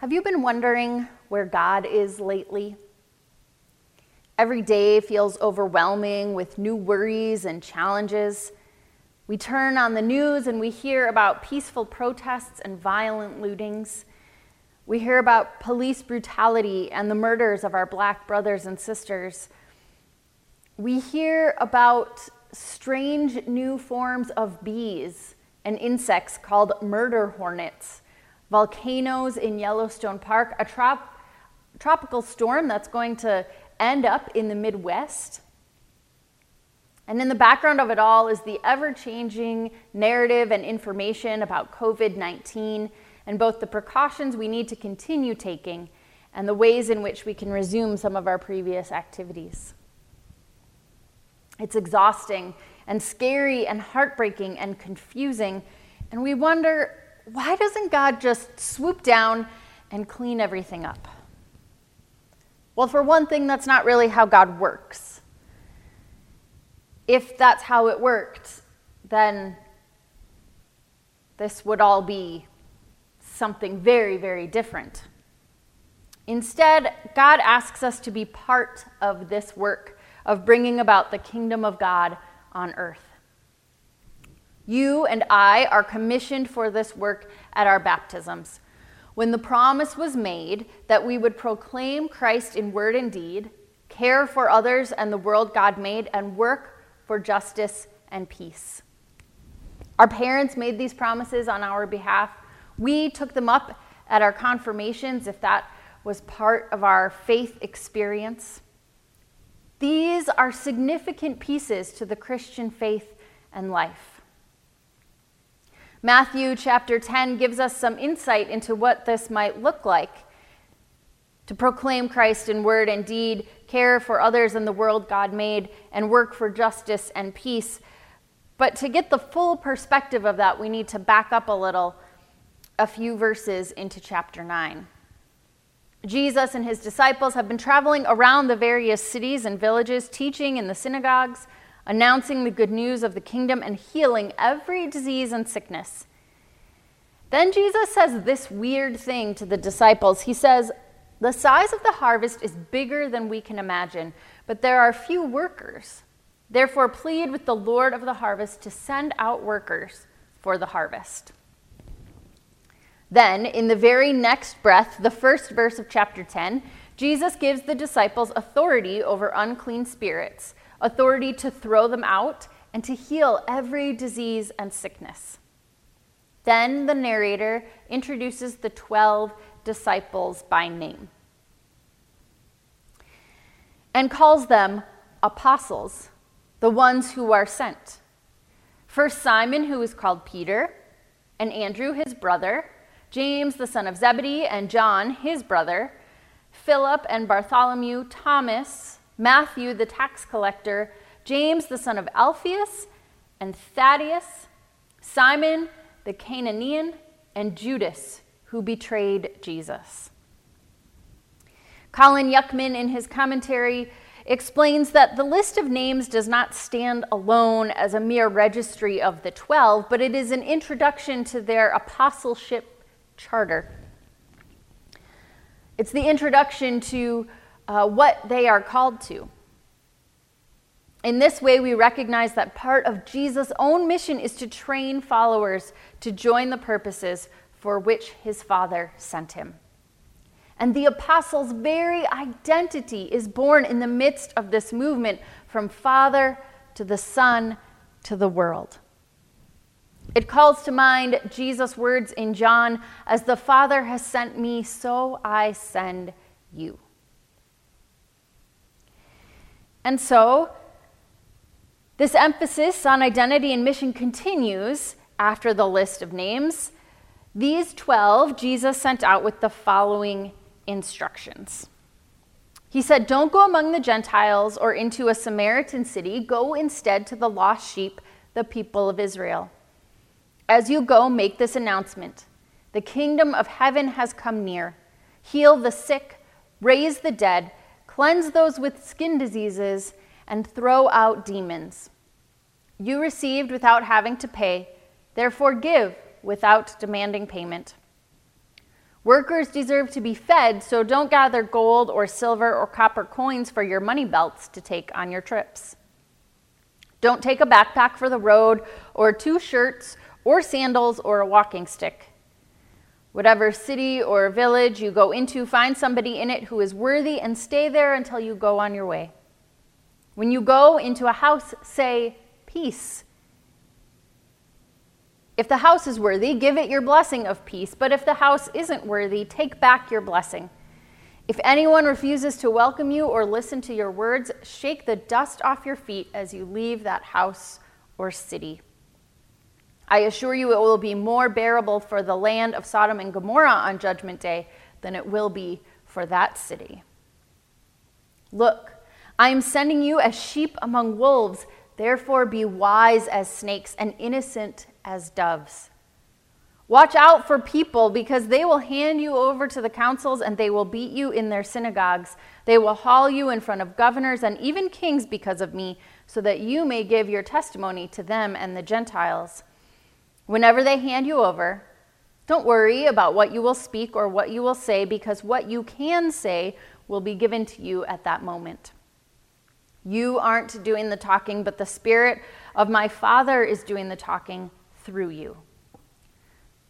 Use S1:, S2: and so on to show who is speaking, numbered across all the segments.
S1: Have you been wondering where God is lately? Every day feels overwhelming with new worries and challenges. We turn on the news and we hear about peaceful protests and violent lootings. We hear about police brutality and the murders of our black brothers and sisters. We hear about strange new forms of bees and insects called murder hornets volcanoes in Yellowstone Park, a trop- tropical storm that's going to end up in the Midwest. And in the background of it all is the ever changing narrative and information about COVID 19 and both the precautions we need to continue taking and the ways in which we can resume some of our previous activities. It's exhausting and scary and heartbreaking and confusing, and we wonder why doesn't God just swoop down and clean everything up? Well, for one thing, that's not really how God works. If that's how it worked, then this would all be something very, very different. Instead, God asks us to be part of this work of bringing about the kingdom of God on earth. You and I are commissioned for this work at our baptisms. When the promise was made that we would proclaim Christ in word and deed, care for others and the world God made, and work for justice and peace. Our parents made these promises on our behalf. We took them up at our confirmations, if that was part of our faith experience. These are significant pieces to the Christian faith and life. Matthew chapter 10 gives us some insight into what this might look like to proclaim Christ in word and deed, care for others in the world God made, and work for justice and peace. But to get the full perspective of that, we need to back up a little, a few verses into chapter 9. Jesus and his disciples have been traveling around the various cities and villages, teaching in the synagogues announcing the good news of the kingdom and healing every disease and sickness. Then Jesus says this weird thing to the disciples. He says, The size of the harvest is bigger than we can imagine, but there are few workers. Therefore, plead with the Lord of the harvest to send out workers for the harvest. Then, in the very next breath, the first verse of chapter 10, Jesus gives the disciples authority over unclean spirits authority to throw them out and to heal every disease and sickness. Then the narrator introduces the 12 disciples by name and calls them apostles, the ones who are sent. First, Simon, who is called Peter, and Andrew, his brother, James, the son of Zebedee, and John, his brother, Philip and Bartholomew, Thomas, Matthew, the tax collector, James, the son of Alphaeus, and Thaddeus, Simon, the Cananaean, and Judas, who betrayed Jesus. Colin Yuckman, in his commentary, explains that the list of names does not stand alone as a mere registry of the 12, but it is an introduction to their apostleship charter. It's the introduction to uh, what they are called to. In this way, we recognize that part of Jesus' own mission is to train followers to join the purposes for which his Father sent him. And the apostles' very identity is born in the midst of this movement from Father to the Son to the world. It calls to mind Jesus' words in John As the Father has sent me, so I send you. And so, this emphasis on identity and mission continues after the list of names. These 12 Jesus sent out with the following instructions. He said, Don't go among the Gentiles or into a Samaritan city. Go instead to the lost sheep, the people of Israel. As you go, make this announcement The kingdom of heaven has come near. Heal the sick, raise the dead cleanse those with skin diseases, and throw out demons. You received without having to pay, therefore give without demanding payment. Workers deserve to be fed, so don't gather gold or silver or copper coins for your money belts to take on your trips. Don't take a backpack for the road, or two shirts, or sandals, or a walking stick. Whatever city or village you go into, find somebody in it who is worthy and stay there until you go on your way. When you go into a house, say, Peace. If the house is worthy, give it your blessing of peace. But if the house isn't worthy, take back your blessing. If anyone refuses to welcome you or listen to your words, shake the dust off your feet as you leave that house or city. I assure you, it will be more bearable for the land of Sodom and Gomorrah on Judgment Day than it will be for that city. Look, I am sending you as sheep among wolves. Therefore, be wise as snakes and innocent as doves. Watch out for people because they will hand you over to the councils and they will beat you in their synagogues. They will haul you in front of governors and even kings because of me, so that you may give your testimony to them and the Gentiles. Whenever they hand you over, don't worry about what you will speak or what you will say, because what you can say will be given to you at that moment. You aren't doing the talking, but the Spirit of my Father is doing the talking through you.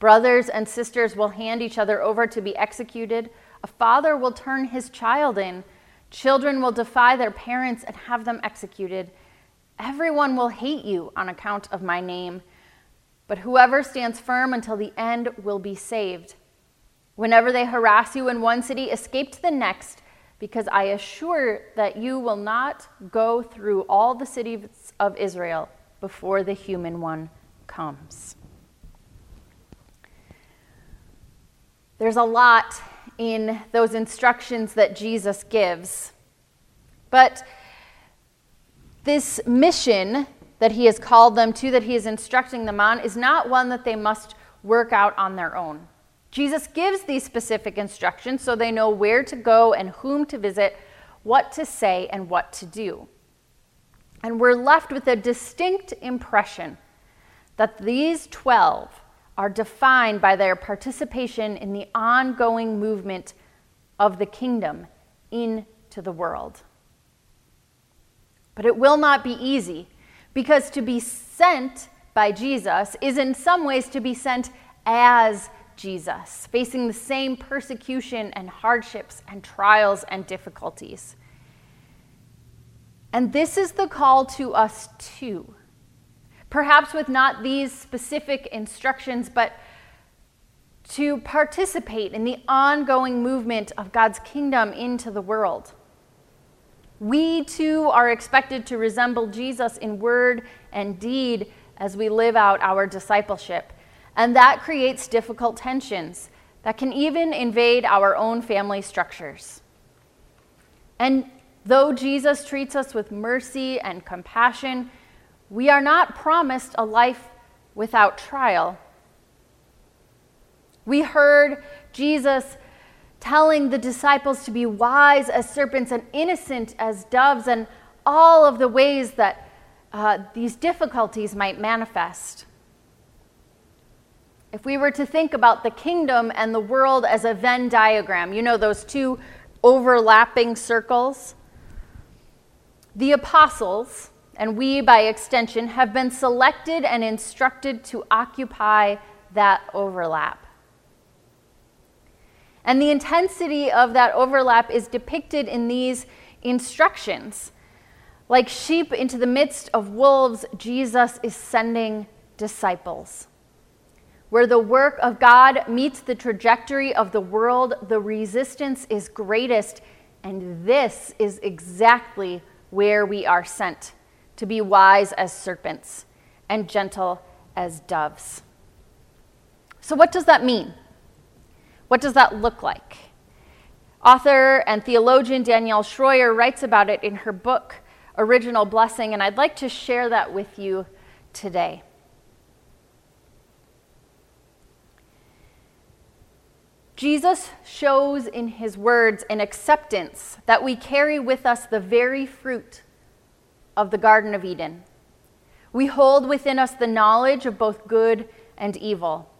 S1: Brothers and sisters will hand each other over to be executed. A father will turn his child in. Children will defy their parents and have them executed. Everyone will hate you on account of my name, but whoever stands firm until the end will be saved. Whenever they harass you in one city, escape to the next, because I assure that you will not go through all the cities of Israel before the human one comes. There's a lot in those instructions that Jesus gives. But this mission that he has called them to, that he is instructing them on, is not one that they must work out on their own. Jesus gives these specific instructions so they know where to go and whom to visit, what to say, and what to do. And we're left with a distinct impression that these 12 are defined by their participation in the ongoing movement of the kingdom into the world. But it will not be easy because to be sent by Jesus is in some ways to be sent as Jesus, facing the same persecution and hardships and trials and difficulties. And this is the call to us too perhaps with not these specific instructions, but to participate in the ongoing movement of God's kingdom into the world. We too are expected to resemble Jesus in word and deed as we live out our discipleship. And that creates difficult tensions that can even invade our own family structures. And though Jesus treats us with mercy and compassion, we are not promised a life without trial. We heard Jesus telling the disciples to be wise as serpents and innocent as doves, and all of the ways that uh, these difficulties might manifest. If we were to think about the kingdom and the world as a Venn diagram, you know, those two overlapping circles, the apostles, and we, by extension, have been selected and instructed to occupy that overlap. And the intensity of that overlap is depicted in these instructions. Like sheep into the midst of wolves, Jesus is sending disciples. Where the work of God meets the trajectory of the world, the resistance is greatest, and this is exactly where we are sent to be wise as serpents and gentle as doves. So, what does that mean? What does that look like? Author and theologian Danielle Shroyer writes about it in her book, Original Blessing, and I'd like to share that with you today. Jesus shows in his words an acceptance that we carry with us the very fruit of the Garden of Eden. We hold within us the knowledge of both good and evil.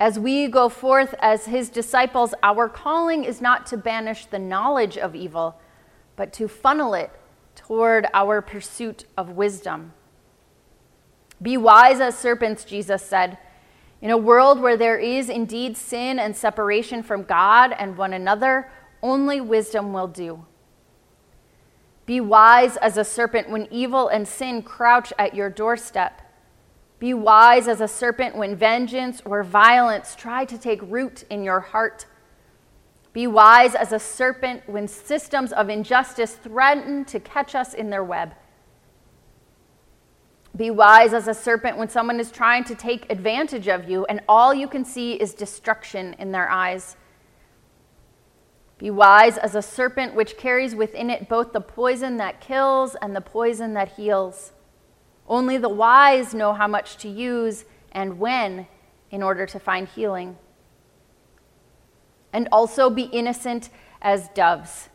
S1: As we go forth as his disciples, our calling is not to banish the knowledge of evil, but to funnel it toward our pursuit of wisdom. Be wise as serpents, Jesus said. In a world where there is indeed sin and separation from God and one another, only wisdom will do. Be wise as a serpent when evil and sin crouch at your doorstep. Be wise as a serpent when vengeance or violence try to take root in your heart. Be wise as a serpent when systems of injustice threaten to catch us in their web. Be wise as a serpent when someone is trying to take advantage of you and all you can see is destruction in their eyes. Be wise as a serpent which carries within it both the poison that kills and the poison that heals. Only the wise know how much to use and when in order to find healing. And also be innocent as doves.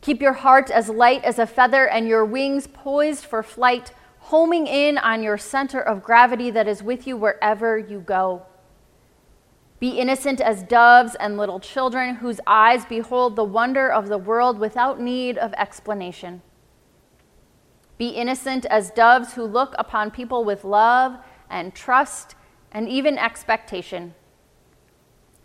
S1: Keep your heart as light as a feather and your wings poised for flight, homing in on your center of gravity that is with you wherever you go. Be innocent as doves and little children whose eyes behold the wonder of the world without need of explanation. Be innocent as doves who look upon people with love and trust and even expectation.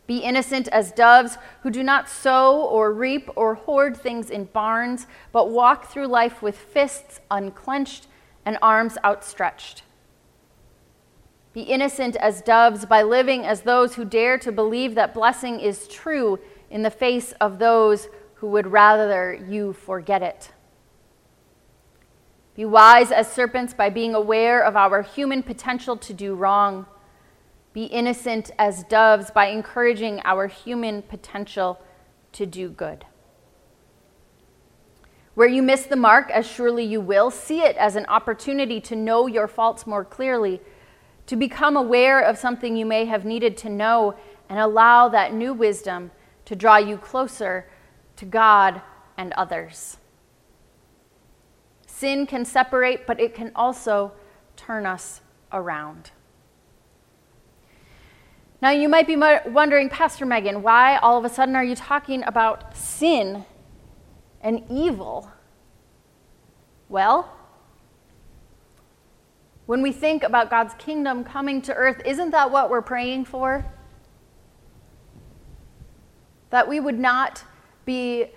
S1: Be innocent as doves who do not sow or reap or hoard things in barns, but walk through life with fists unclenched and arms outstretched. Be innocent as doves by living as those who dare to believe that blessing is true in the face of those who would rather you forget it. Be wise as serpents by being aware of our human potential to do wrong. Be innocent as doves by encouraging our human potential to do good. Where you miss the mark, as surely you will, see it as an opportunity to know your faults more clearly to become aware of something you may have needed to know and allow that new wisdom to draw you closer to God and others. Sin can separate, but it can also turn us around. Now, you might be wondering, Pastor Megan, why all of a sudden are you talking about sin and evil? Well, when we think about God's kingdom coming to earth, isn't that what we're praying for? That we would not be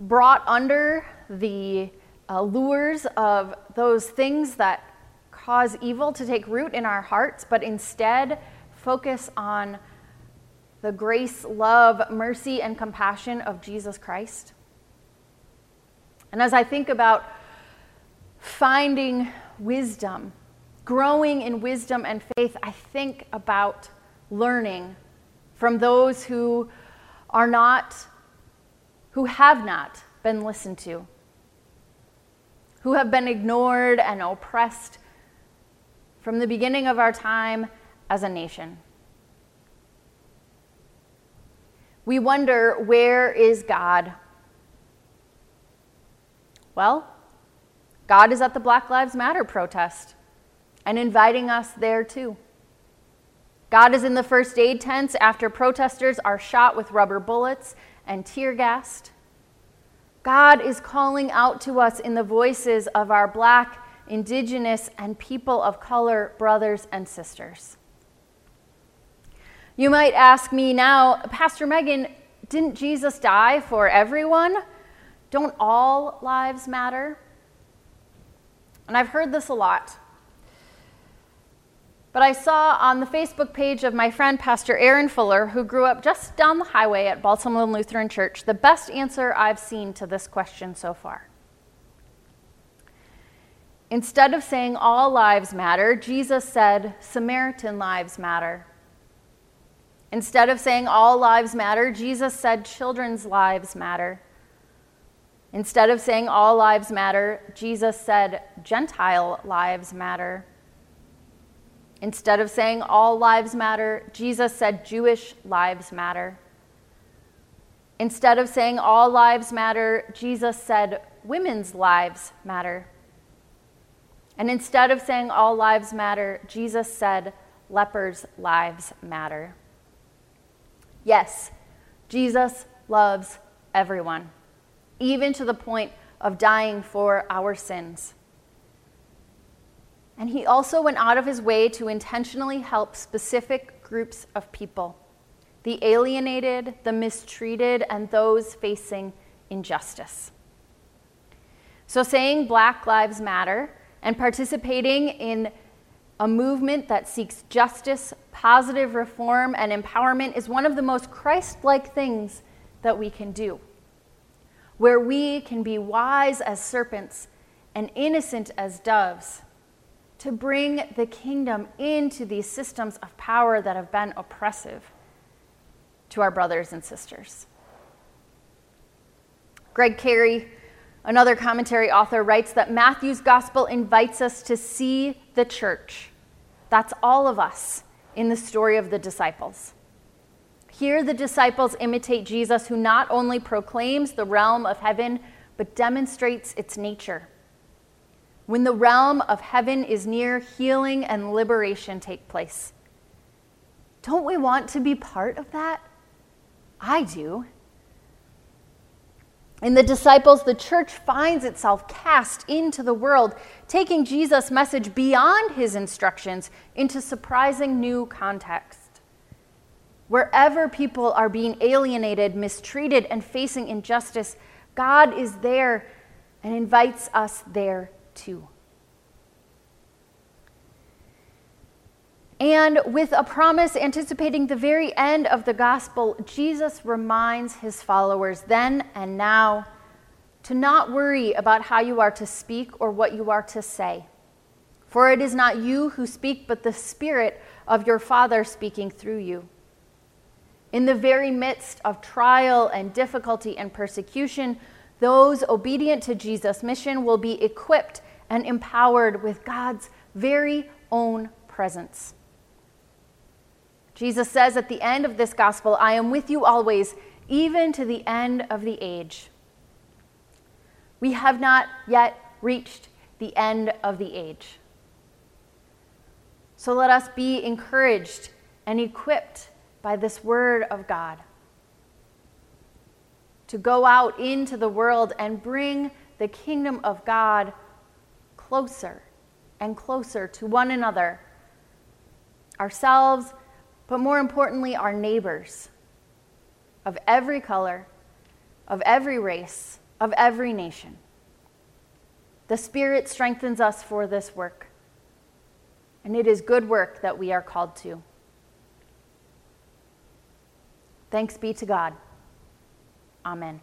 S1: brought under the uh, lures of those things that cause evil to take root in our hearts, but instead focus on the grace, love, mercy, and compassion of Jesus Christ. And as I think about finding wisdom, growing in wisdom and faith, I think about learning from those who are not, who have not been listened to, who have been ignored and oppressed from the beginning of our time as a nation. We wonder, where is God? Well, God is at the Black Lives Matter protest and inviting us there too. God is in the first aid tents after protesters are shot with rubber bullets and tear gassed. God is calling out to us in the voices of our black, indigenous, and people of color brothers and sisters. You might ask me now, Pastor Megan, didn't Jesus die for everyone? Don't all lives matter? And I've heard this a lot. But I saw on the Facebook page of my friend, Pastor Aaron Fuller, who grew up just down the highway at Baltimore Lutheran Church, the best answer I've seen to this question so far. Instead of saying all lives matter, Jesus said Samaritan lives matter. Instead of saying all lives matter, Jesus said children's lives matter. Instead of saying all lives matter, Jesus said Gentile lives matter. Instead of saying all lives matter, Jesus said Jewish lives matter. Instead of saying all lives matter, Jesus said women's lives matter. And instead of saying all lives matter, Jesus said lepers' lives matter. Yes, Jesus loves everyone, even to the point of dying for our sins. And he also went out of his way to intentionally help specific groups of people the alienated, the mistreated, and those facing injustice. So, saying Black Lives Matter and participating in a movement that seeks justice, positive reform, and empowerment is one of the most Christ like things that we can do. Where we can be wise as serpents and innocent as doves to bring the kingdom into these systems of power that have been oppressive to our brothers and sisters. Greg Carey, another commentary author, writes that Matthew's gospel invites us to see the church. That's all of us in the story of the disciples. Here, the disciples imitate Jesus, who not only proclaims the realm of heaven, but demonstrates its nature. When the realm of heaven is near, healing and liberation take place. Don't we want to be part of that? I do. In the disciples, the church finds itself cast into the world, taking Jesus' message beyond his instructions into surprising new context. Wherever people are being alienated, mistreated, and facing injustice, God is there and invites us there too. And with a promise anticipating the very end of the gospel, Jesus reminds his followers then and now to not worry about how you are to speak or what you are to say. For it is not you who speak, but the Spirit of your Father speaking through you. In the very midst of trial and difficulty and persecution, those obedient to Jesus' mission will be equipped and empowered with God's very own presence. Jesus says at the end of this gospel, I am with you always, even to the end of the age. We have not yet reached the end of the age. So let us be encouraged and equipped by this word of God to go out into the world and bring the kingdom of God closer and closer to one another, ourselves but more importantly, our neighbors of every color, of every race, of every nation. The Spirit strengthens us for this work, and it is good work that we are called to. Thanks be to God. Amen.